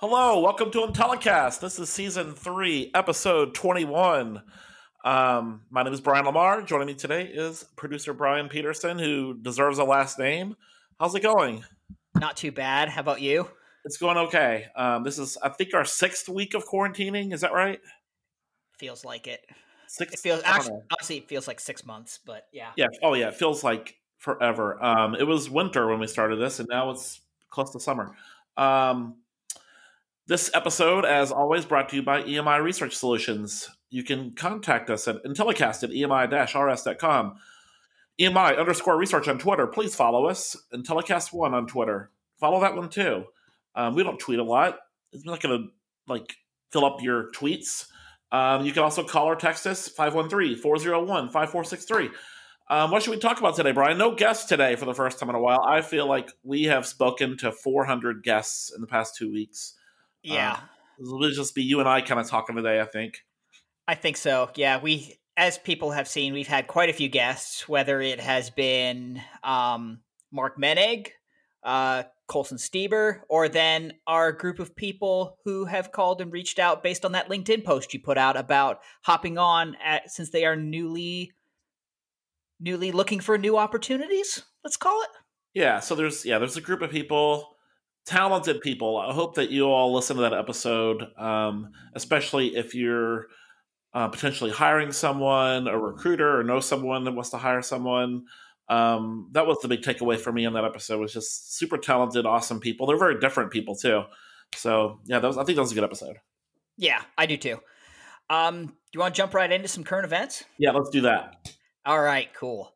Hello, welcome to Intellicast. This is season three, episode 21. Um, my name is Brian Lamar. Joining me today is producer Brian Peterson, who deserves a last name. How's it going? Not too bad. How about you? It's going okay. Um, this is, I think, our sixth week of quarantining. Is that right? Feels like it. Six. It feels actually, honestly, it feels like six months, but yeah. Yeah. Oh, yeah. It feels like forever. Um, it was winter when we started this, and now it's close to summer. Um, this episode, as always, brought to you by EMI Research Solutions. You can contact us at Intellicast at EMI-RS.com. EMI underscore research on Twitter. Please follow us. Intellicast1 on Twitter. Follow that one too. Um, we don't tweet a lot. It's not going to like fill up your tweets. Um, you can also call or text us 513-401-5463. Um, what should we talk about today, Brian? No guests today for the first time in a while. I feel like we have spoken to 400 guests in the past two weeks. Yeah. Um, it'll just be you and I kind of talking today, I think. I think so. Yeah, we as people have seen, we've had quite a few guests, whether it has been um, Mark Menig, uh, Colson Stieber, or then our group of people who have called and reached out based on that LinkedIn post you put out about hopping on at, since they are newly newly looking for new opportunities. Let's call it. Yeah. So there's yeah there's a group of people talented people. I hope that you all listen to that episode, um, especially if you're uh, potentially hiring someone, a recruiter, or know someone that wants to hire someone. Um, that was the big takeaway for me in that episode. Was just super talented, awesome people. They're very different people too. So yeah, that was, I think that was a good episode. Yeah, I do too. Um, do you want to jump right into some current events? Yeah, let's do that. All right, cool.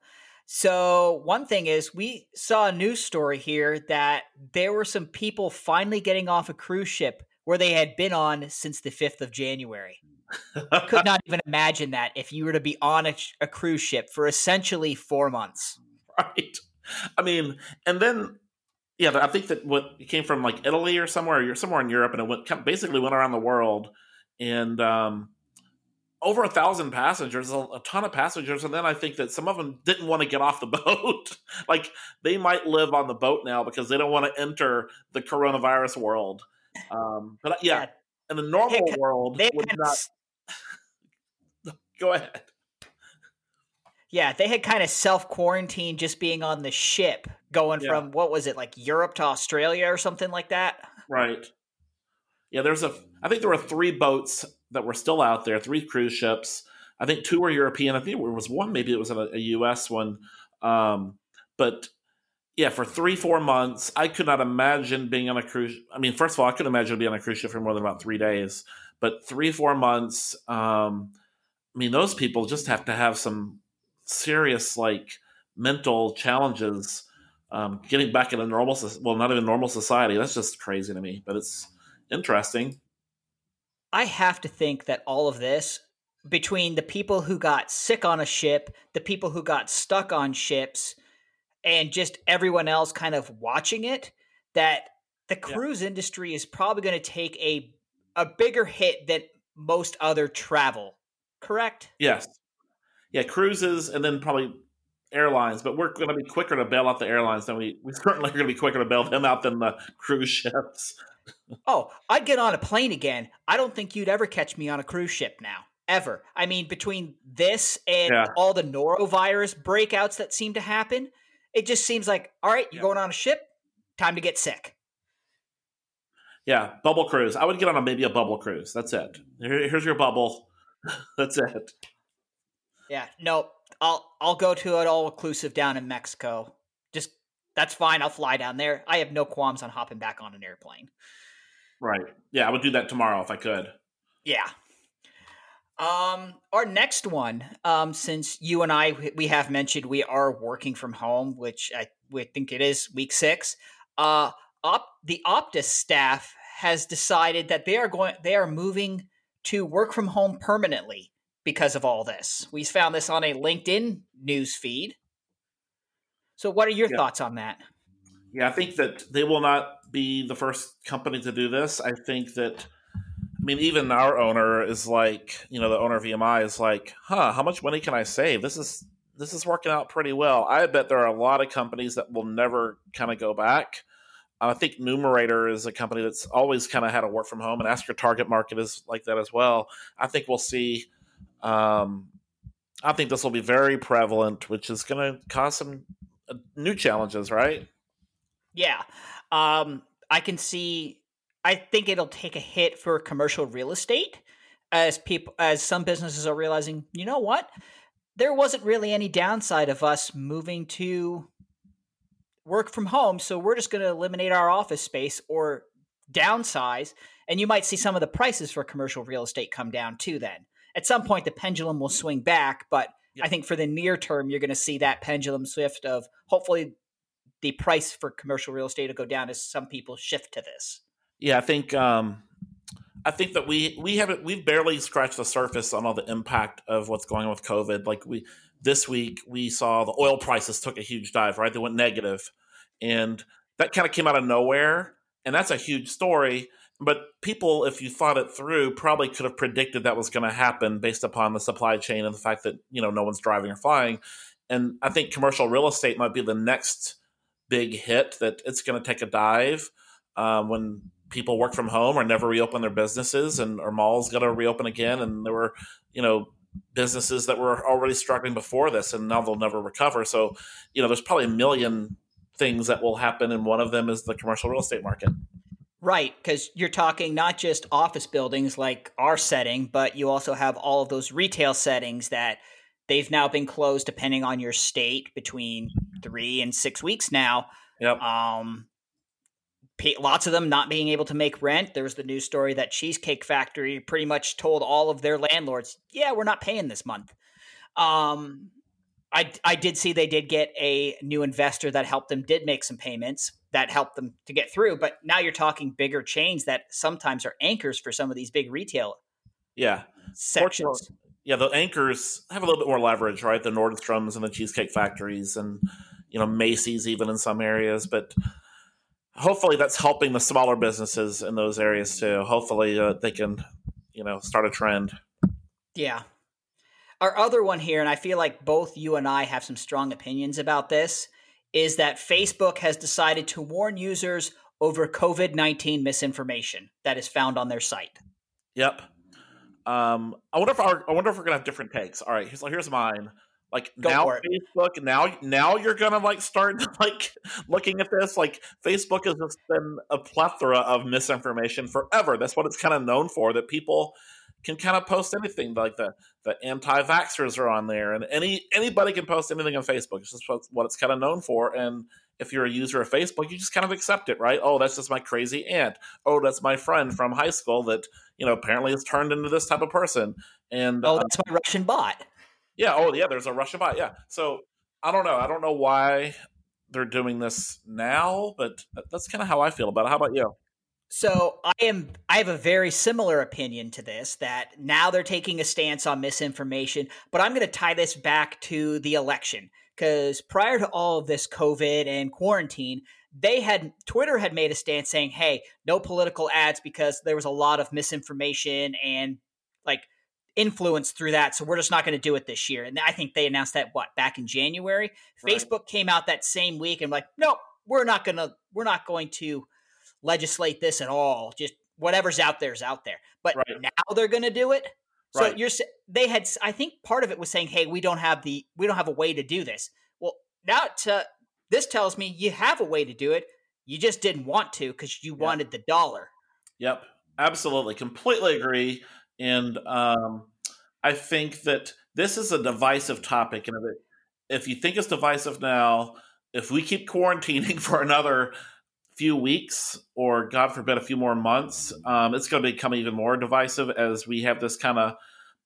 So, one thing is, we saw a news story here that there were some people finally getting off a cruise ship where they had been on since the 5th of January. I could not even imagine that if you were to be on a, a, cruise ship for essentially four months. Right. I mean, and then, yeah, I think that what came from like Italy or somewhere, you're somewhere in Europe, and it went basically went around the world, and um, over a thousand passengers, a, a, ton of passengers, and then I think that some of them didn't want to get off the boat. like they might live on the boat now because they don't want to enter the coronavirus world. Um, but yeah, yeah, in the normal they, world, they would not. Go ahead. Yeah, they had kind of self quarantined just being on the ship, going yeah. from what was it like Europe to Australia or something like that. Right. Yeah, there's a. I think there were three boats that were still out there, three cruise ships. I think two were European. I think there was one, maybe it was a, a U.S. one. Um, but yeah, for three, four months, I could not imagine being on a cruise. I mean, first of all, I couldn't imagine being on a cruise ship for more than about three days. But three, four months, um, I mean, those people just have to have some serious, like, mental challenges um, getting back in a normal, well, not even normal society. That's just crazy to me, but it's interesting. I have to think that all of this, between the people who got sick on a ship, the people who got stuck on ships, and just everyone else kind of watching it, that the cruise yeah. industry is probably going to take a a bigger hit than most other travel. Correct? Yes. Yeah, cruises and then probably airlines, but we're going to be quicker to bail out the airlines than we we certainly are going to be quicker to bail them out than the cruise ships oh, I'd get on a plane again. I don't think you'd ever catch me on a cruise ship now. Ever. I mean, between this and yeah. all the norovirus breakouts that seem to happen, it just seems like, all right, you're yeah. going on a ship, time to get sick. Yeah, bubble cruise. I would get on a maybe a bubble cruise. That's it. Here, here's your bubble. That's it. Yeah, no, I'll I'll go to an all inclusive down in Mexico. That's fine. I'll fly down there. I have no qualms on hopping back on an airplane. Right. Yeah, I would do that tomorrow if I could. Yeah. Um, our next one, um, since you and I we have mentioned we are working from home, which I we think it is week six. Uh, op, the Optus staff has decided that they are going they are moving to work from home permanently because of all this. We found this on a LinkedIn news feed. So, what are your yeah. thoughts on that? Yeah, I think that they will not be the first company to do this. I think that, I mean, even our owner is like, you know, the owner of EMI is like, huh, how much money can I save? This is this is working out pretty well. I bet there are a lot of companies that will never kind of go back. I think Numerator is a company that's always kind of had a work from home, and Ask Your Target Market is like that as well. I think we'll see. Um, I think this will be very prevalent, which is going to cause some new challenges, right? Yeah, um, I can see. I think it'll take a hit for commercial real estate as people, as some businesses are realizing. You know what? There wasn't really any downside of us moving to work from home, so we're just going to eliminate our office space or downsize. And you might see some of the prices for commercial real estate come down too. Then at some point, the pendulum will swing back, but I think for the near term, you're going to see that pendulum shift of hopefully the price for commercial real estate will go down as some people shift to this. Yeah, I think um, I think that we we haven't we've barely scratched the surface on all the impact of what's going on with COVID. Like we this week we saw the oil prices took a huge dive, right? They went negative, and that kind of came out of nowhere, and that's a huge story. But people, if you thought it through, probably could have predicted that was going to happen based upon the supply chain and the fact that you know no one's driving or flying. And I think commercial real estate might be the next big hit that it's going to take a dive um, when people work from home or never reopen their businesses and our malls got to reopen again and there were you know businesses that were already struggling before this and now they'll never recover. So, you know, there's probably a million things that will happen, and one of them is the commercial real estate market. Right, because you're talking not just office buildings like our setting, but you also have all of those retail settings that they've now been closed depending on your state between three and six weeks now. Yep. Um, lots of them not being able to make rent. There was the news story that Cheesecake Factory pretty much told all of their landlords, "Yeah, we're not paying this month." Um, I I did see they did get a new investor that helped them did make some payments that helped them to get through. But now you're talking bigger chains that sometimes are anchors for some of these big retail. Yeah, sections. Yeah, the anchors have a little bit more leverage, right? The Nordstroms and the Cheesecake Factories, and you know Macy's even in some areas, but hopefully that's helping the smaller businesses in those areas too. Hopefully uh, they can, you know, start a trend. Yeah. Our other one here, and I feel like both you and I have some strong opinions about this, is that Facebook has decided to warn users over COVID 19 misinformation that is found on their site. Yep. Um, I wonder if our, I wonder if we're gonna have different takes. All right, here's here's mine. Like Go now Facebook, now now you're gonna like start like looking at this. Like Facebook has just been a plethora of misinformation forever. That's what it's kind of known for. That people can kind of post anything. Like the the anti-vaxxers are on there, and any anybody can post anything on Facebook. It's just what it's kind of known for. And if you're a user of Facebook, you just kind of accept it, right? Oh, that's just my crazy aunt. Oh, that's my friend from high school that you know apparently has turned into this type of person. And oh, uh, that's my Russian bot. Yeah. Oh, yeah. There's a Russian bot. Yeah. So I don't know. I don't know why they're doing this now, but uh, that's kind of how I feel about it. How about you? So I am I have a very similar opinion to this that now they're taking a stance on misinformation, but I'm going to tie this back to the election cuz prior to all of this COVID and quarantine, they had Twitter had made a stance saying, "Hey, no political ads because there was a lot of misinformation and like influence through that. So we're just not going to do it this year. And I think they announced that what back in January. Right. Facebook came out that same week and like, nope, we're not going to we're not going to legislate this at all. Just whatever's out there is out there. But right. now they're going to do it. So right. you're they had I think part of it was saying, "Hey, we don't have the we don't have a way to do this." Well, now to, this tells me you have a way to do it. You just didn't want to because you yep. wanted the dollar. Yep, absolutely, completely agree. And um, I think that this is a divisive topic. And if you think it's divisive now, if we keep quarantining for another few weeks or, God forbid, a few more months, um, it's going to become even more divisive as we have this kind of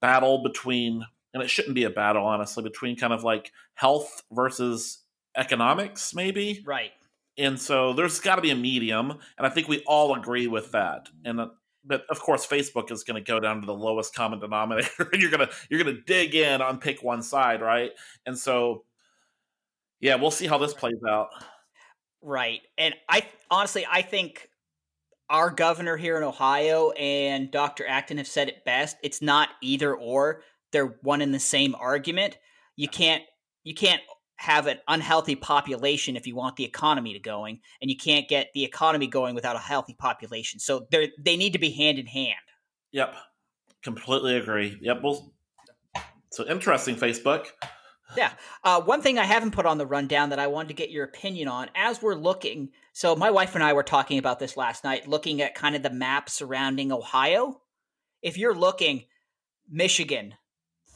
battle between, and it shouldn't be a battle, honestly, between kind of like health versus economics, maybe. Right. And so there's got to be a medium, and I think we all agree with that. And uh, but of course facebook is going to go down to the lowest common denominator and you're going to you're going to dig in on pick one side right and so yeah we'll see how this plays out right and i honestly i think our governor here in ohio and dr acton have said it best it's not either or they're one in the same argument you can't you can't have an unhealthy population if you want the economy to going, and you can't get the economy going without a healthy population. So they they need to be hand in hand. Yep, completely agree. Yep. Well, so interesting, Facebook. Yeah. Uh, one thing I haven't put on the rundown that I wanted to get your opinion on as we're looking. So, my wife and I were talking about this last night, looking at kind of the map surrounding Ohio. If you're looking, Michigan,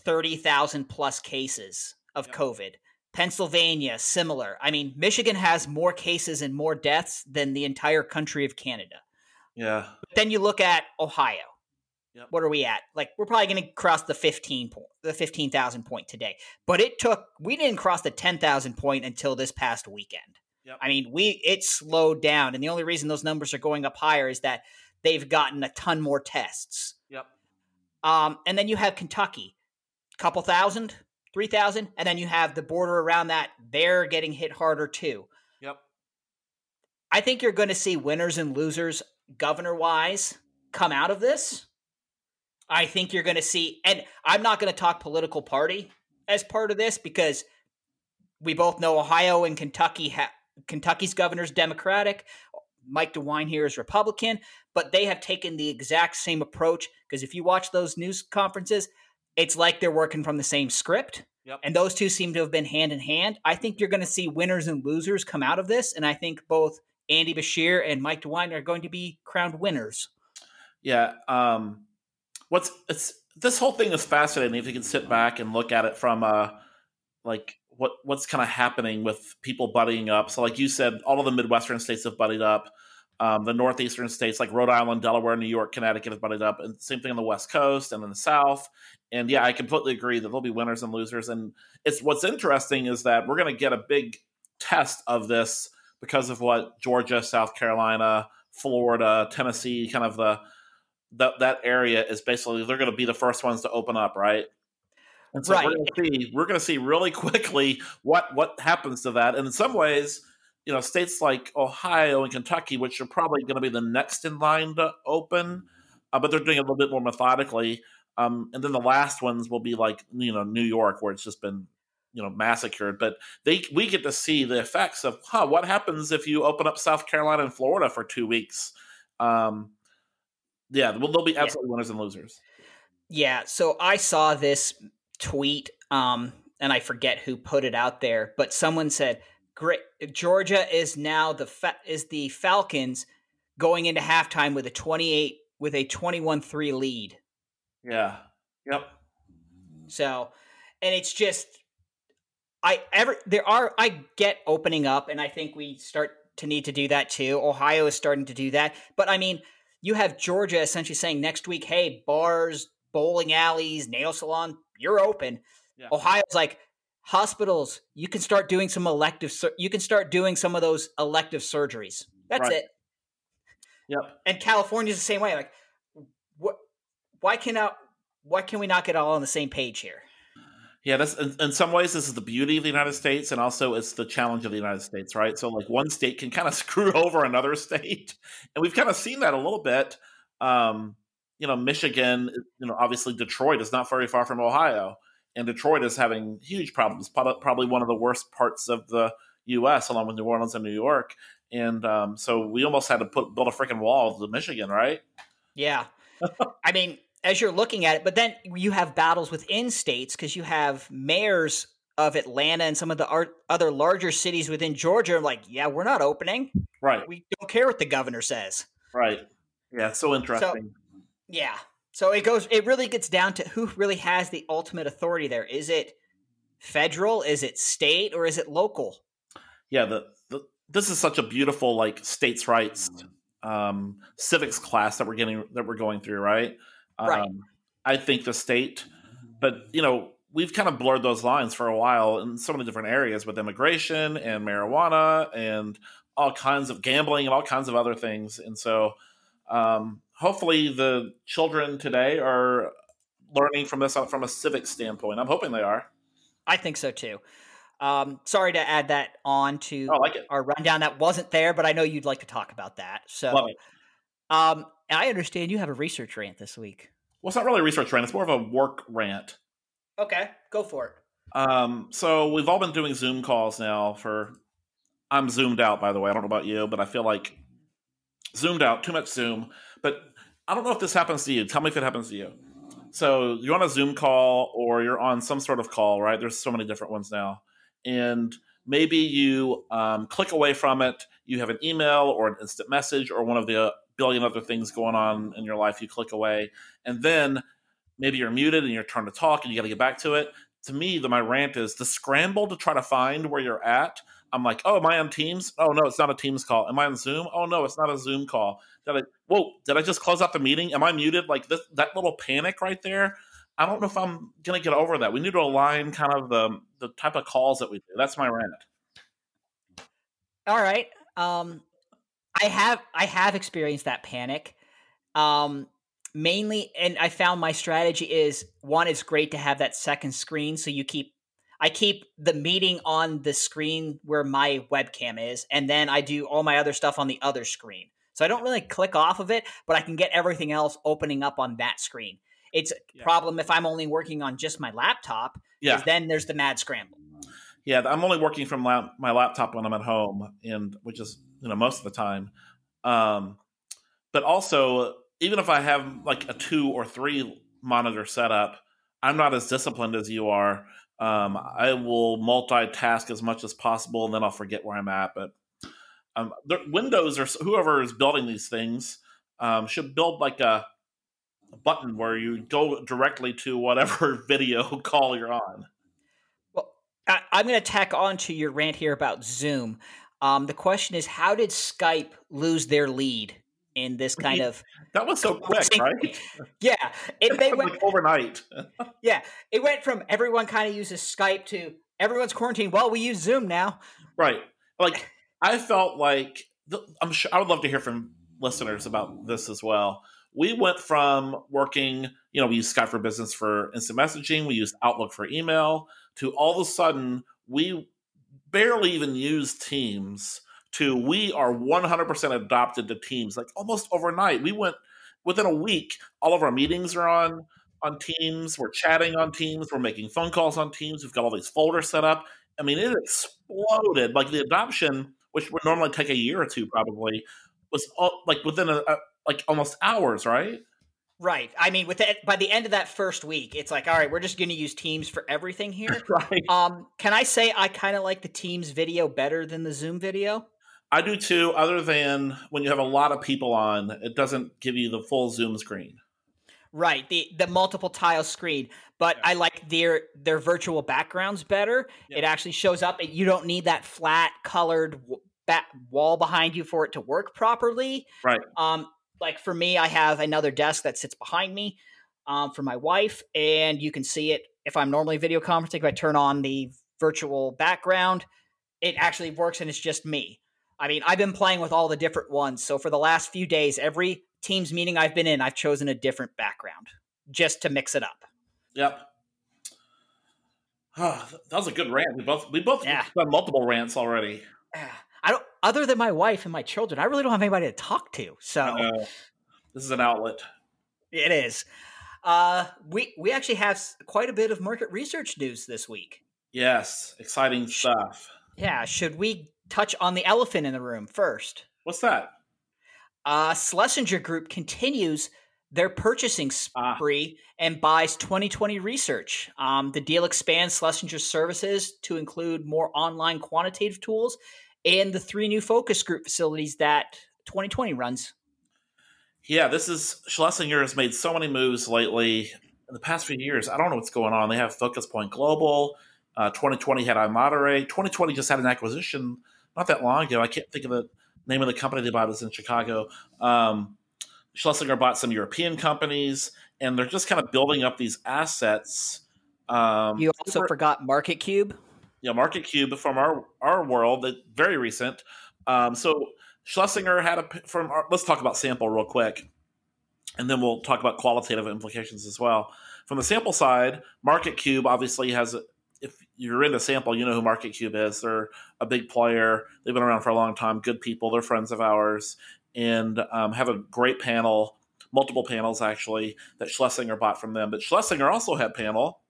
30,000 plus cases of yep. COVID. Pennsylvania, similar. I mean, Michigan has more cases and more deaths than the entire country of Canada. Yeah. But then you look at Ohio. Yep. What are we at? Like we're probably going to cross the 15 point, the 15,000 point today. But it took we didn't cross the 10,000 point until this past weekend. Yep. I mean, we it slowed down and the only reason those numbers are going up higher is that they've gotten a ton more tests. Yep. Um and then you have Kentucky. Couple thousand, three thousand, and then you have the border around that they're getting hit harder too. Yep. I think you're going to see winners and losers governor wise come out of this. I think you're going to see, and I'm not going to talk political party as part of this because we both know Ohio and Kentucky. Ha- Kentucky's governor's Democratic. Mike DeWine here is Republican, but they have taken the exact same approach because if you watch those news conferences, it's like they're working from the same script. Yep. And those two seem to have been hand in hand. I think you're going to see winners and losers come out of this. And I think both Andy Beshear and Mike DeWine are going to be crowned winners. Yeah. Um, what's it's this whole thing is fascinating if you can sit back and look at it from uh like what what's kind of happening with people buddying up. So like you said, all of the Midwestern states have buddied up. Um, the northeastern states like Rhode Island, Delaware, New York, Connecticut have buddied up, and same thing on the West Coast and in the South. And yeah, I completely agree that there'll be winners and losers. And it's what's interesting is that we're going to get a big test of this because of what Georgia, South Carolina, Florida, Tennessee, kind of the that that area is basically they're going to be the first ones to open up, right? And so right. we're going to see we're going to see really quickly what what happens to that. And in some ways, you know, states like Ohio and Kentucky, which are probably going to be the next in line to open, uh, but they're doing it a little bit more methodically. Um, and then the last ones will be like you know New York, where it's just been you know massacred. But they we get to see the effects of huh, what happens if you open up South Carolina and Florida for two weeks. Um, yeah, well, there'll be absolutely yeah. winners and losers. Yeah. So I saw this tweet, um, and I forget who put it out there, but someone said, "Great, Georgia is now the fa- is the Falcons going into halftime with a twenty eight with a twenty one three lead." Yeah. Yep. So, and it's just I ever there are I get opening up, and I think we start to need to do that too. Ohio is starting to do that, but I mean you have Georgia essentially saying next week, hey, bars, bowling alleys, nail salon, you're open. Yeah. Ohio's like hospitals, you can start doing some elective, you can start doing some of those elective surgeries. That's right. it. Yep. And California's the same way. Like, what? Why can I, why can we not get all on the same page here? Yeah, that's in, in, some ways this is the beauty of the United States, and also it's the challenge of the United States, right? So like one state can kind of screw over another state, and we've kind of seen that a little bit. Um, you know, Michigan, you know, obviously Detroit is not very far from Ohio, and Detroit is having huge problems. Probably one of the worst parts of the U.S., along with New Orleans and New York. And um, so we almost had to put build a freaking wall to Michigan, right? Yeah, I mean, as you're looking at it, but then you have battles within states because you have mayors of Atlanta and some of the art, other larger cities within Georgia are like, yeah, we're not opening. Right. We don't care what the governor says. Right. Yeah, it's so interesting. So, yeah. So it goes it really gets down to who really has the ultimate authority there. Is it federal, is it state, or is it local? Yeah, the, the this is such a beautiful like states' rights um civics class that we're getting that we're going through, right? Right. Um, I think the state, but you know, we've kind of blurred those lines for a while in so many different areas with immigration and marijuana and all kinds of gambling and all kinds of other things. And so, um, hopefully, the children today are learning from this from a civic standpoint. I'm hoping they are. I think so too. Um, sorry to add that on to oh, like our rundown that wasn't there, but I know you'd like to talk about that. So, um, I understand you have a research rant this week. Well, it's not really a research rant. It's more of a work rant. Okay, go for it. Um, so we've all been doing Zoom calls now for. I'm zoomed out, by the way. I don't know about you, but I feel like zoomed out, too much Zoom. But I don't know if this happens to you. Tell me if it happens to you. So you're on a Zoom call or you're on some sort of call, right? There's so many different ones now. And maybe you um, click away from it. You have an email or an instant message or one of the billion other things going on in your life. You click away. And then maybe you're muted and you're trying to talk and you got to get back to it. To me, the, my rant is the scramble to try to find where you're at. I'm like, oh, am I on Teams? Oh no, it's not a Teams call. Am I on Zoom? Oh no, it's not a Zoom call. Did I? Whoa, did I just close out the meeting? Am I muted? Like this, that little panic right there. I don't know if I'm gonna get over that. We need to align kind of the the type of calls that we do. That's my rant. All right. Um, I have I have experienced that panic. Um, mainly and i found my strategy is one it's great to have that second screen so you keep i keep the meeting on the screen where my webcam is and then i do all my other stuff on the other screen so i don't really click off of it but i can get everything else opening up on that screen it's a yeah. problem if i'm only working on just my laptop yeah then there's the mad scramble yeah i'm only working from lap- my laptop when i'm at home and which is you know most of the time um but also even if I have like a two or three monitor setup, I'm not as disciplined as you are. Um, I will multitask as much as possible, and then I'll forget where I'm at. But um, the Windows or whoever is building these things um, should build like a, button where you go directly to whatever video call you're on. Well, I, am going to tack on to your rant here about Zoom. Um, the question is, how did Skype lose their lead in this kind of that was so quick, right? Yeah, it they went like overnight. yeah, it went from everyone kind of uses Skype to everyone's quarantined. Well, we use Zoom now, right? Like I felt like I'm sure I would love to hear from listeners about this as well. We went from working, you know, we use Skype for Business for instant messaging, we used Outlook for email, to all of a sudden we barely even use Teams to we are 100% adopted to Teams. Like almost overnight, we went within a week. All of our meetings are on on Teams. We're chatting on Teams. We're making phone calls on Teams. We've got all these folders set up. I mean, it exploded. Like the adoption, which would normally take a year or two, probably was all, like within a, a like almost hours, right? Right. I mean, with the, by the end of that first week, it's like, all right, we're just going to use Teams for everything here. right. Um, can I say I kind of like the Teams video better than the Zoom video? I do too, other than when you have a lot of people on, it doesn't give you the full zoom screen. Right, the the multiple tile screen, but yeah. I like their their virtual backgrounds better. Yeah. It actually shows up. and You don't need that flat colored wall behind you for it to work properly. Right. Um, like for me, I have another desk that sits behind me. Um, for my wife, and you can see it if I'm normally video conferencing. If I turn on the virtual background, it actually works, and it's just me. I mean, I've been playing with all the different ones. So for the last few days, every Teams meeting I've been in, I've chosen a different background just to mix it up. Yep. Oh, that was a good rant. We both we both yeah. done multiple rants already. Other than my wife and my children, I really don't have anybody to talk to. So this is an outlet. It is. Uh, we we actually have quite a bit of market research news this week. Yes, exciting stuff. Yeah, should we touch on the elephant in the room first. What's that? Uh, Schlesinger Group continues their purchasing ah. spree ah. and buys 2020 research. Um, the deal expands Schlesinger's services to include more online quantitative tools and the three new focus group facilities that 2020 runs. Yeah, this is Schlesinger has made so many moves lately in the past few years. I don't know what's going on. They have Focus Point Global. Uh, 2020 had iModerate. 2020 just had an acquisition not that long ago. I can't think of the name of the company they bought. Is in Chicago. Um, Schlesinger bought some European companies, and they're just kind of building up these assets. Um, you also for, forgot MarketCube. Yeah, MarketCube from our our world, that very recent. Um, so Schlesinger had a from. Our, let's talk about sample real quick, and then we'll talk about qualitative implications as well. From the sample side, MarketCube obviously has if you're in the sample, you know who MarketCube is. They're a big player. They've been around for a long time. Good people. They're friends of ours, and um, have a great panel, multiple panels actually that Schlesinger bought from them. But Schlesinger also had panel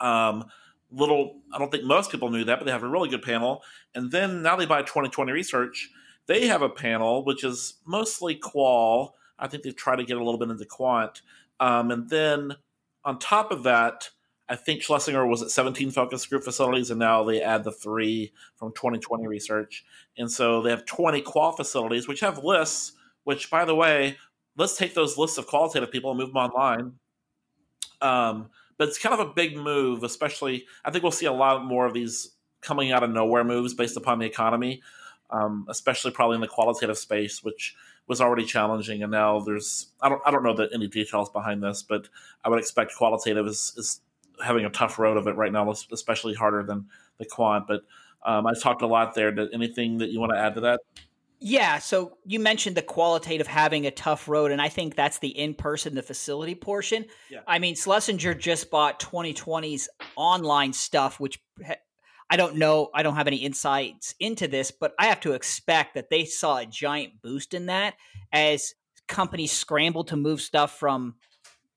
um, little. I don't think most people knew that, but they have a really good panel. And then now they buy 2020 Research. They have a panel which is mostly qual. I think they try to get a little bit into quant. Um, and then on top of that, I think Schlesinger was at 17 focus group facilities, and now they add the three from 2020 research. And so they have 20 qual facilities, which have lists, which, by the way, let's take those lists of qualitative people and move them online. Um, but it's kind of a big move, especially. I think we'll see a lot more of these coming out of nowhere moves based upon the economy, um, especially probably in the qualitative space, which was already challenging, and now there's I don't I don't know the, any details behind this, but I would expect qualitative is, is having a tough road of it right now, especially harder than the quant. But um, I talked a lot there. Anything that you want to add to that? Yeah, so you mentioned the qualitative having a tough road, and I think that's the in person, the facility portion. Yeah. I mean, Schlesinger just bought 2020's online stuff, which I don't know, I don't have any insights into this, but I have to expect that they saw a giant boost in that as companies scrambled to move stuff from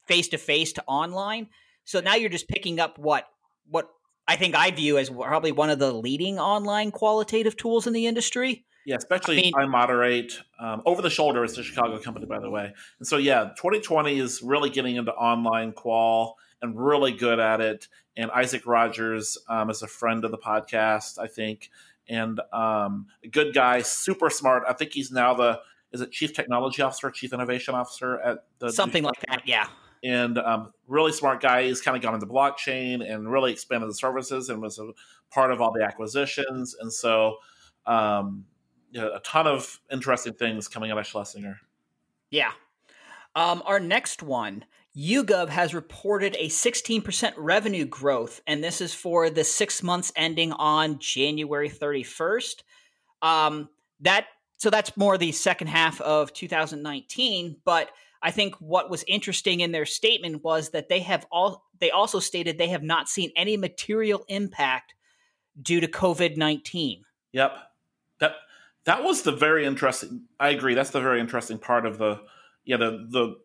face to face to online. So now you're just picking up what what I think I view as probably one of the leading online qualitative tools in the industry. Yeah, especially I, mean, iModerate. Um, Over the shoulder is a Chicago company, by the way. And so, yeah, 2020 is really getting into online qual and really good at it. And Isaac Rogers um, is a friend of the podcast, I think, and um, a good guy, super smart. I think he's now the is it chief technology officer, chief innovation officer at the something like that. Yeah, and um, really smart guy. He's kind of gone into blockchain and really expanded the services and was a part of all the acquisitions. And so, um, a ton of interesting things coming out of Schlesinger. Yeah. Um, our next one, YouGov has reported a 16% revenue growth, and this is for the six months ending on January 31st. Um, that so that's more the second half of 2019, but I think what was interesting in their statement was that they have all they also stated they have not seen any material impact due to COVID nineteen. Yep. That that was the very interesting I agree, that's the very interesting part of the yeah, the the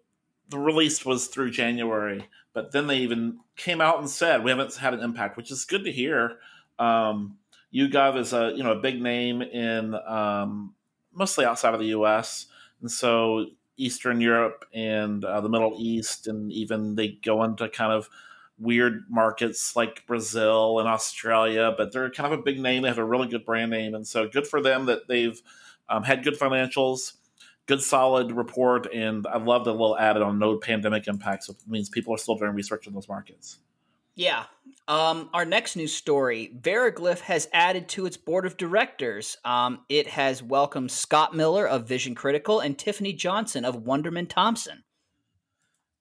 the release was through January, but then they even came out and said we haven't had an impact, which is good to hear. Um, YouGov is a you know a big name in um, mostly outside of the U.S. and so Eastern Europe and uh, the Middle East, and even they go into kind of weird markets like Brazil and Australia, but they're kind of a big name. They have a really good brand name, and so good for them that they've um, had good financials, good solid report, and I love the little added on no pandemic impacts, it means people are still doing research in those markets. Yeah. Um, our next news story Veriglyph has added to its board of directors. Um, it has welcomed Scott Miller of Vision Critical and Tiffany Johnson of Wonderman Thompson.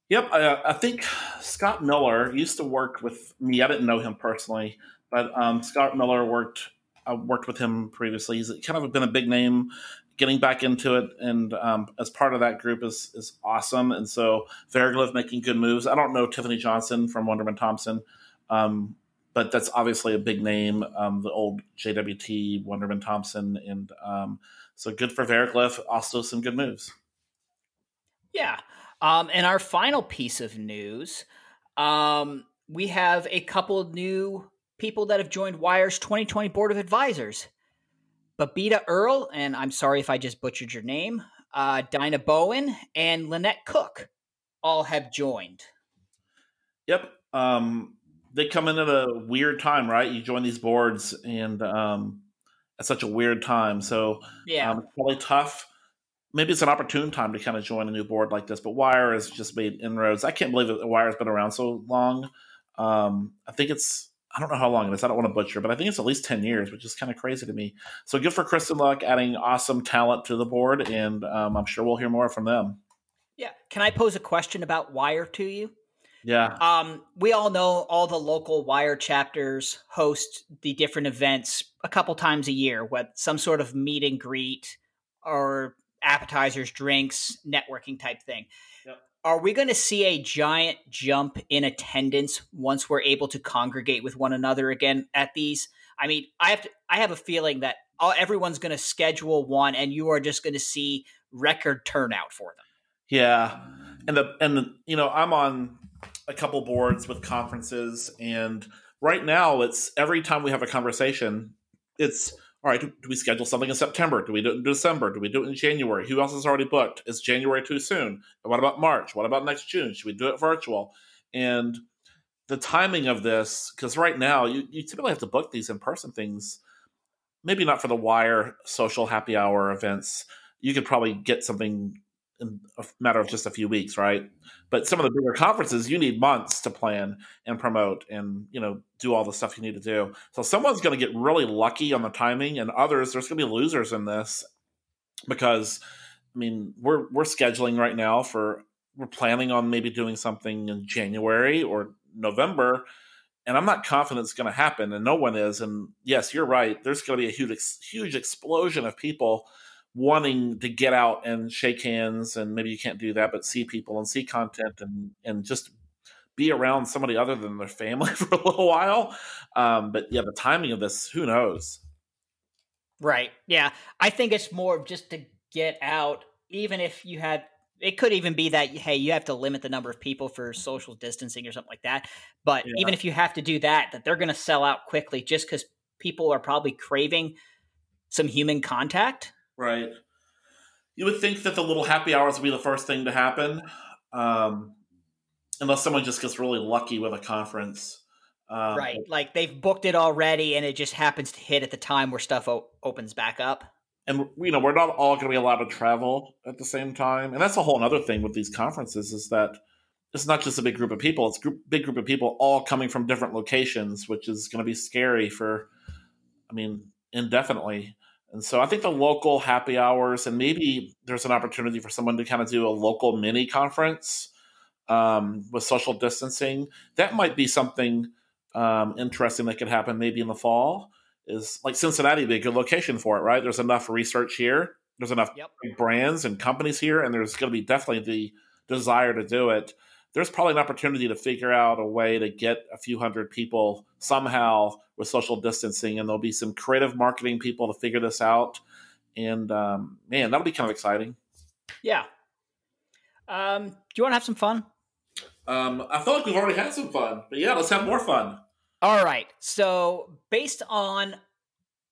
Yep. Uh, I think Scott Miller used to work with me. I didn't know him personally, but um, Scott Miller worked. I worked with him previously. He's kind of been a big name getting back into it and um, as part of that group is is awesome. And so Veriglyph making good moves. I don't know Tiffany Johnson from Wonderman Thompson, um, but that's obviously a big name. Um, the old JWT Wonderman Thompson, and um, so good for Veriglyph. Also some good moves. Yeah. Um, and our final piece of news, um, we have a couple new people that have joined Wire's 2020 Board of Advisors. Babita Earl, and I'm sorry if I just butchered your name, uh, Dinah Bowen, and Lynette Cook all have joined. Yep. Um, they come in at a weird time, right? You join these boards and um, at such a weird time. So yeah, um, probably tough. Maybe it's an opportune time to kind of join a new board like this. But Wire has just made inroads. I can't believe that Wire has been around so long. Um, I think it's I don't know how long it is. I don't want to butcher, but I think it's at least 10 years, which is kind of crazy to me. So good for Kristin Luck adding awesome talent to the board, and um, I'm sure we'll hear more from them. Yeah. Can I pose a question about Wire to you? Yeah. Um, we all know all the local Wire chapters host the different events a couple times a year, with some sort of meet and greet or appetizers, drinks, networking type thing are we going to see a giant jump in attendance once we're able to congregate with one another again at these? I mean, I have to, I have a feeling that everyone's going to schedule one, and you are just going to see record turnout for them. Yeah, and the and the, you know I'm on a couple boards with conferences, and right now it's every time we have a conversation, it's all right. Do, do we schedule something in September? Do we do it in December? Do we do it in January? Who else is already booked? Is January too soon? What about March? What about next June? Should we do it virtual? And the timing of this, because right now you, you typically have to book these in person things, maybe not for the wire social happy hour events. You could probably get something in a matter of just a few weeks, right? But some of the bigger conferences, you need months to plan and promote and you know do all the stuff you need to do. So someone's going to get really lucky on the timing, and others there's going to be losers in this because I mean we're we're scheduling right now for we're planning on maybe doing something in January or November, and I'm not confident it's going to happen, and no one is. And yes, you're right. There's going to be a huge huge explosion of people wanting to get out and shake hands and maybe you can't do that but see people and see content and and just be around somebody other than their family for a little while. Um, but yeah the timing of this who knows? Right. Yeah. I think it's more of just to get out even if you had it could even be that hey you have to limit the number of people for social distancing or something like that. But yeah. even if you have to do that that they're going to sell out quickly just because people are probably craving some human contact Right. You would think that the little happy hours would be the first thing to happen, um, unless someone just gets really lucky with a conference. Um, right. Like they've booked it already, and it just happens to hit at the time where stuff o- opens back up. And you know, we're not all going to be allowed to travel at the same time, and that's a whole other thing with these conferences is that it's not just a big group of people; it's a group, big group of people all coming from different locations, which is going to be scary for, I mean, indefinitely. And so I think the local happy hours, and maybe there's an opportunity for someone to kind of do a local mini conference um, with social distancing. That might be something um, interesting that could happen maybe in the fall. Is like Cincinnati be a good location for it, right? There's enough research here. There's enough yep. brands and companies here, and there's going to be definitely the desire to do it there's probably an opportunity to figure out a way to get a few hundred people somehow with social distancing, and there'll be some creative marketing people to figure this out. And um, man, that'll be kind of exciting. Yeah. Um, do you want to have some fun? Um, I feel like we've already had some fun, but yeah, let's have more fun. All right. So, based on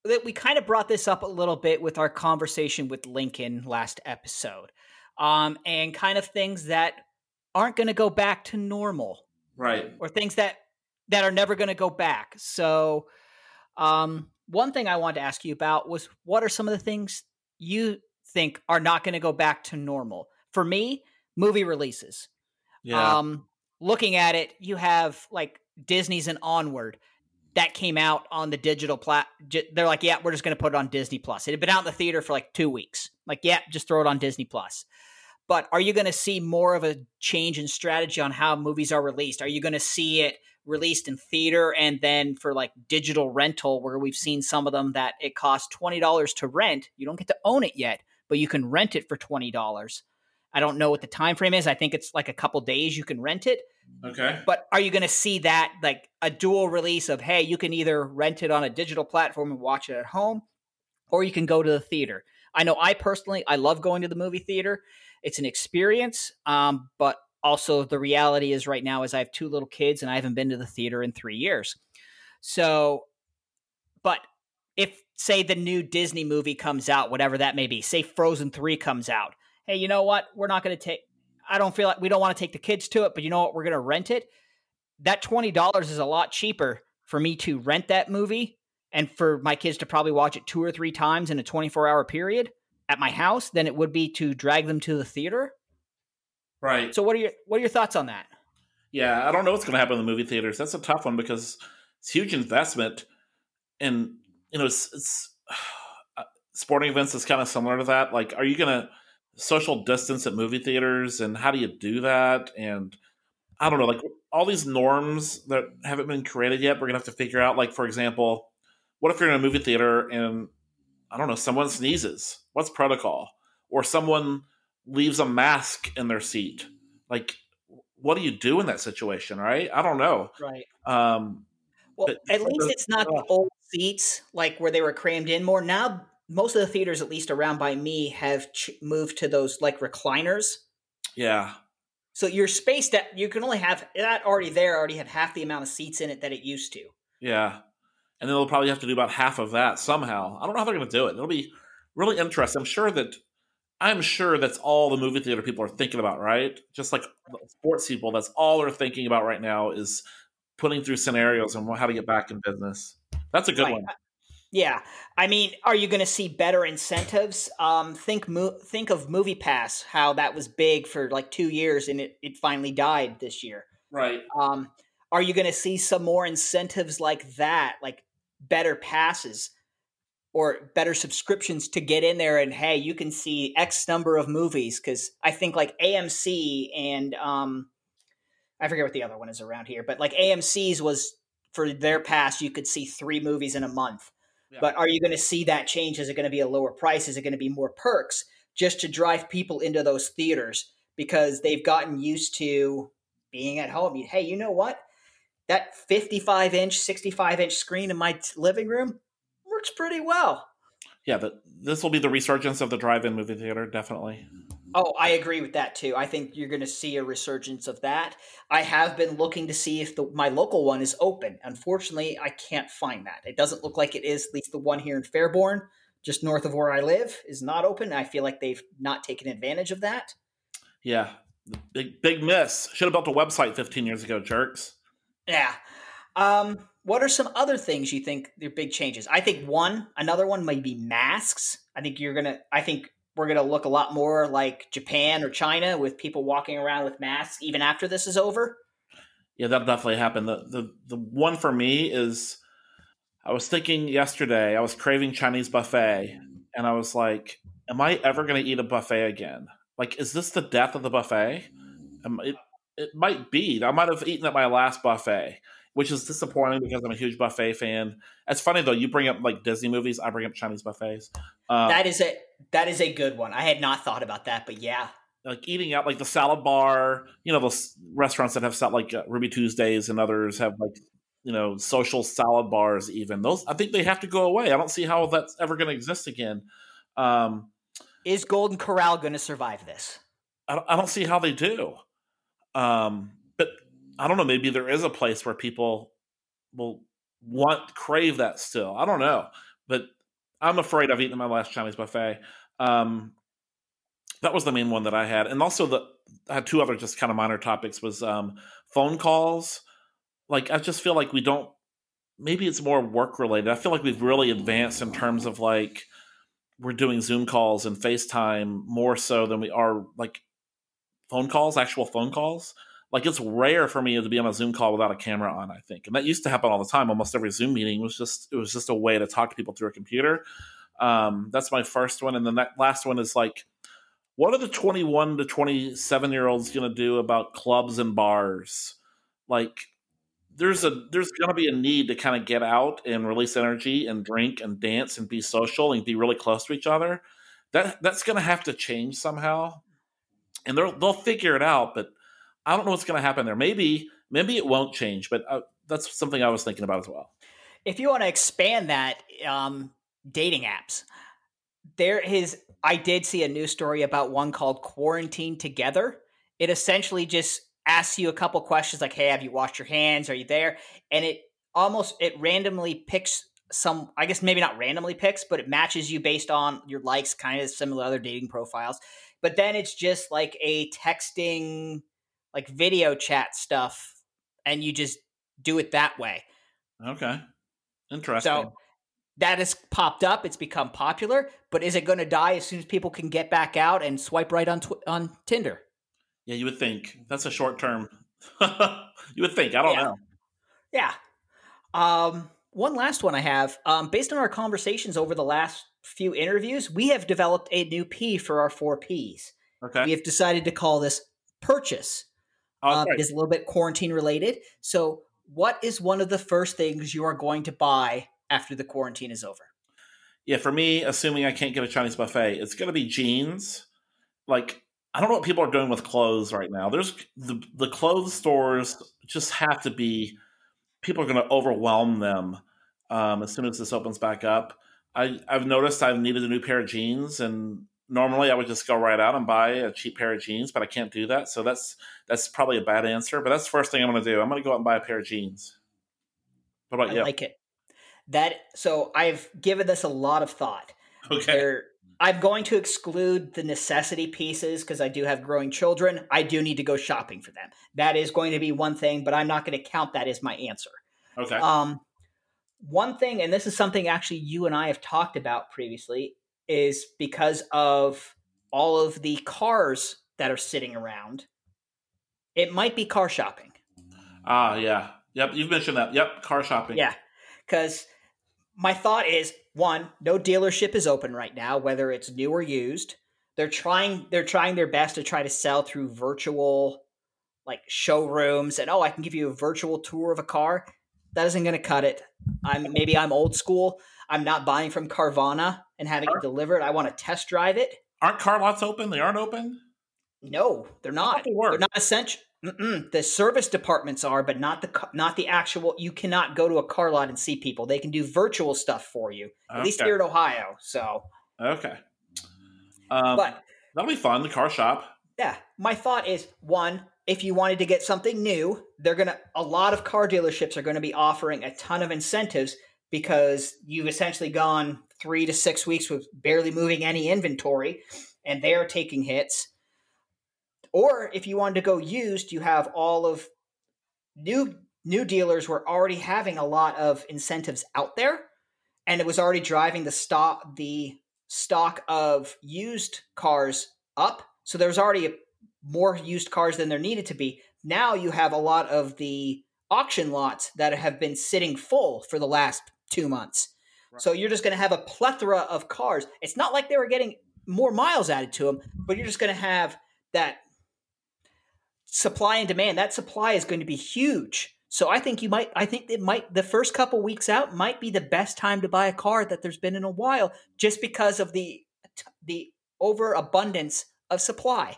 that, we kind of brought this up a little bit with our conversation with Lincoln last episode, um, and kind of things that aren't going to go back to normal right or things that that are never going to go back. So um one thing i wanted to ask you about was what are some of the things you think are not going to go back to normal? For me movie releases. Yeah. um looking at it you have like disney's and onward that came out on the digital plat they're like yeah we're just going to put it on disney plus. It had been out in the theater for like two weeks. Like yeah just throw it on disney plus. But are you going to see more of a change in strategy on how movies are released? Are you going to see it released in theater and then for like digital rental, where we've seen some of them that it costs $20 to rent? You don't get to own it yet, but you can rent it for $20. I don't know what the time frame is. I think it's like a couple days you can rent it. Okay. But are you going to see that like a dual release of hey, you can either rent it on a digital platform and watch it at home or you can go to the theater. I know I personally I love going to the movie theater it's an experience, um, but also the reality is right now is I have two little kids and I haven't been to the theater in three years. So, but if say the new Disney movie comes out, whatever that may be, say Frozen three comes out, hey, you know what? We're not going to take. I don't feel like we don't want to take the kids to it, but you know what? We're going to rent it. That twenty dollars is a lot cheaper for me to rent that movie and for my kids to probably watch it two or three times in a 24 hour period at my house than it would be to drag them to the theater. Right. So what are your what are your thoughts on that? Yeah, I don't know what's going to happen in the movie theaters. That's a tough one because it's huge investment, and you know, it's, it's uh, sporting events is kind of similar to that. Like, are you going to social distance at movie theaters, and how do you do that? And I don't know, like all these norms that haven't been created yet. We're going to have to figure out. Like, for example, what if you're in a movie theater and I don't know, someone sneezes. What's protocol? Or someone leaves a mask in their seat. Like, what do you do in that situation, right? I don't know. Right. Um, well, but, at least it's not the old seats like where they were crammed in more. Now, most of the theaters, at least around by me, have ch- moved to those like recliners. Yeah. So your space that you can only have that already there already have half the amount of seats in it that it used to. Yeah. And then they'll probably have to do about half of that somehow. I don't know how they're going to do it. It'll be really interesting. I'm sure that I'm sure that's all the movie theater people are thinking about, right? Just like sports people, that's all they're thinking about right now is putting through scenarios and how to get back in business. That's a good right. one. Yeah, I mean, are you going to see better incentives? Um, think mo- think of Movie Pass, how that was big for like two years, and it, it finally died this year. Right. Um, are you going to see some more incentives like that, like better passes or better subscriptions to get in there? And hey, you can see X number of movies because I think like AMC and um, I forget what the other one is around here, but like AMC's was for their pass, you could see three movies in a month but are you going to see that change? Is it going to be a lower price? Is it going to be more perks just to drive people into those theaters because they've gotten used to being at home? Hey, you know what? That 55 inch, 65 inch screen in my living room works pretty well. Yeah, but this will be the resurgence of the drive in movie theater, definitely. Oh, I agree with that too. I think you're going to see a resurgence of that. I have been looking to see if the, my local one is open. Unfortunately, I can't find that. It doesn't look like it is. At least the one here in Fairborn, just north of where I live, is not open. I feel like they've not taken advantage of that. Yeah, big big miss. Should have built a website 15 years ago, jerks. Yeah. Um, what are some other things you think are big changes? I think one, another one might be masks. I think you're gonna. I think we're to look a lot more like Japan or China with people walking around with masks even after this is over. Yeah, that'll definitely happen. The the the one for me is I was thinking yesterday, I was craving Chinese buffet and I was like, am I ever to eat a buffet again? Like is this the death of the buffet? It it might be. I might have eaten at my last buffet which is disappointing because I'm a huge buffet fan. It's funny though. You bring up like Disney movies. I bring up Chinese buffets. Um, that is a that is a good one. I had not thought about that, but yeah, like eating out, like the salad bar. You know, those restaurants that have like uh, Ruby Tuesdays and others have like you know social salad bars. Even those, I think they have to go away. I don't see how that's ever going to exist again. Um, is Golden Corral going to survive this? I don't, I don't see how they do. Um, but I don't know. Maybe there is a place where people will want crave that still. I don't know, but I'm afraid I've eaten my last Chinese buffet. Um, that was the main one that I had, and also the I had two other just kind of minor topics was um, phone calls. Like I just feel like we don't. Maybe it's more work related. I feel like we've really advanced in terms of like we're doing Zoom calls and FaceTime more so than we are like phone calls, actual phone calls like it's rare for me to be on a Zoom call without a camera on. I think, and that used to happen all the time. Almost every Zoom meeting was just it was just a way to talk to people through a computer. Um, that's my first one, and then that last one is like, what are the twenty one to twenty seven year olds going to do about clubs and bars? Like, there's a there's going to be a need to kind of get out and release energy and drink and dance and be social and be really close to each other. That that's going to have to change somehow, and they'll they'll figure it out, but I don't know what's going to happen there. Maybe maybe it won't change, but uh, that's something I was thinking about as well. If you want to expand that, um, dating apps, there is. I did see a news story about one called Quarantine Together. It essentially just asks you a couple questions like, "Hey, have you washed your hands? Are you there?" And it almost it randomly picks some. I guess maybe not randomly picks, but it matches you based on your likes, kind of similar to other dating profiles. But then it's just like a texting like video chat stuff and you just do it that way. Okay. Interesting. So that has popped up. It's become popular, but is it going to die as soon as people can get back out and swipe right on tw- on Tinder? Yeah, you would think that's a short term. you would think. I don't yeah. know. Yeah. Um, one last one I have. Um, based on our conversations over the last few interviews, we have developed a new P for our four Ps. Okay. We have decided to call this purchase. Oh, um, it is a little bit quarantine related. So, what is one of the first things you are going to buy after the quarantine is over? Yeah, for me, assuming I can't get a Chinese buffet, it's going to be jeans. Like, I don't know what people are doing with clothes right now. There's the the clothes stores just have to be. People are going to overwhelm them um, as soon as this opens back up. I, I've noticed I've needed a new pair of jeans, and normally I would just go right out and buy a cheap pair of jeans, but I can't do that. So that's that's probably a bad answer. But that's the first thing I'm going to do. I'm going to go out and buy a pair of jeans What about I you? like it. That so I've given this a lot of thought. okay. There, I'm going to exclude the necessity pieces because I do have growing children. I do need to go shopping for them. That is going to be one thing, but I'm not going to count that as my answer. Okay. Um, one thing, and this is something actually you and I have talked about previously, is because of all of the cars that are sitting around, it might be car shopping. Ah, yeah. Yep. You've mentioned that. Yep. Car shopping. Yeah, because my thought is one, no dealership is open right now, whether it's new or used. They're trying they're trying their best to try to sell through virtual like showrooms and oh, I can give you a virtual tour of a car. That isn't going to cut it. I'm maybe I'm old school. I'm not buying from Carvana and having it delivered. I want to test drive it. Aren't car lots open? They aren't open. No, they're not. they. They're not essential. Mm-mm. The service departments are, but not the not the actual. You cannot go to a car lot and see people. They can do virtual stuff for you. At least here in Ohio. So, Okay. Um, but that'll be fun. The car shop. yeah, my thought is one: if you wanted to get something new, they're gonna. A lot of car dealerships are going to be offering a ton of incentives because you've essentially gone three to six weeks with barely moving any inventory, and they are taking hits. Or if you wanted to go used, you have all of new new dealers were already having a lot of incentives out there, and it was already driving the stock the stock of used cars up. So there was already a, more used cars than there needed to be. Now you have a lot of the auction lots that have been sitting full for the last two months. So you're just going to have a plethora of cars. It's not like they were getting more miles added to them, but you're just going to have that supply and demand. That supply is going to be huge. So I think you might. I think it might. The first couple weeks out might be the best time to buy a car that there's been in a while, just because of the the overabundance of supply.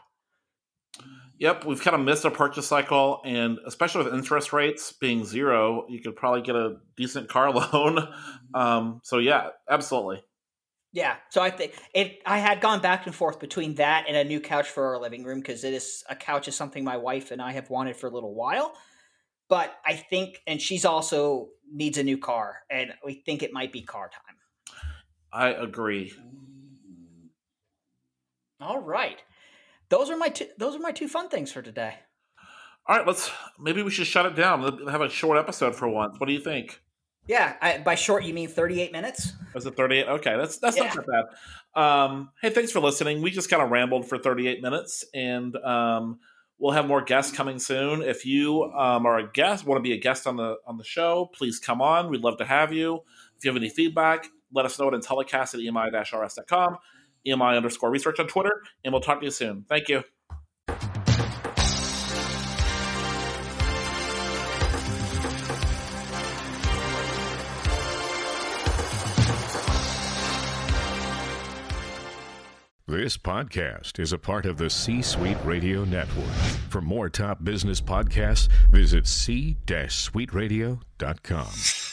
Yep, we've kind of missed a purchase cycle, and especially with interest rates being zero, you could probably get a decent car loan. Um, so yeah, absolutely. Yeah, so I think it. I had gone back and forth between that and a new couch for our living room because it is a couch is something my wife and I have wanted for a little while. But I think, and she's also needs a new car, and we think it might be car time. I agree. All right, those are my two. Those are my two fun things for today. All right, let's maybe we should shut it down. Let's Have a short episode for once. What do you think? Yeah, I, by short you mean thirty-eight minutes. Was it 38? Okay, that's that's Yeah. not that bad. Um, hey, thanks for listening. We just kind of rambled for 38 minutes, and um, we'll have more guests coming soon. If you um, are a guest, want to be a guest on the on the show, please come on. We'd love to have you. If you have any feedback, let us know at intellicast at emi-rs.com, emi underscore research on Twitter, and we'll talk to you soon. Thank you. This podcast is a part of the C Suite Radio Network. For more top business podcasts, visit c-suiteradio.com.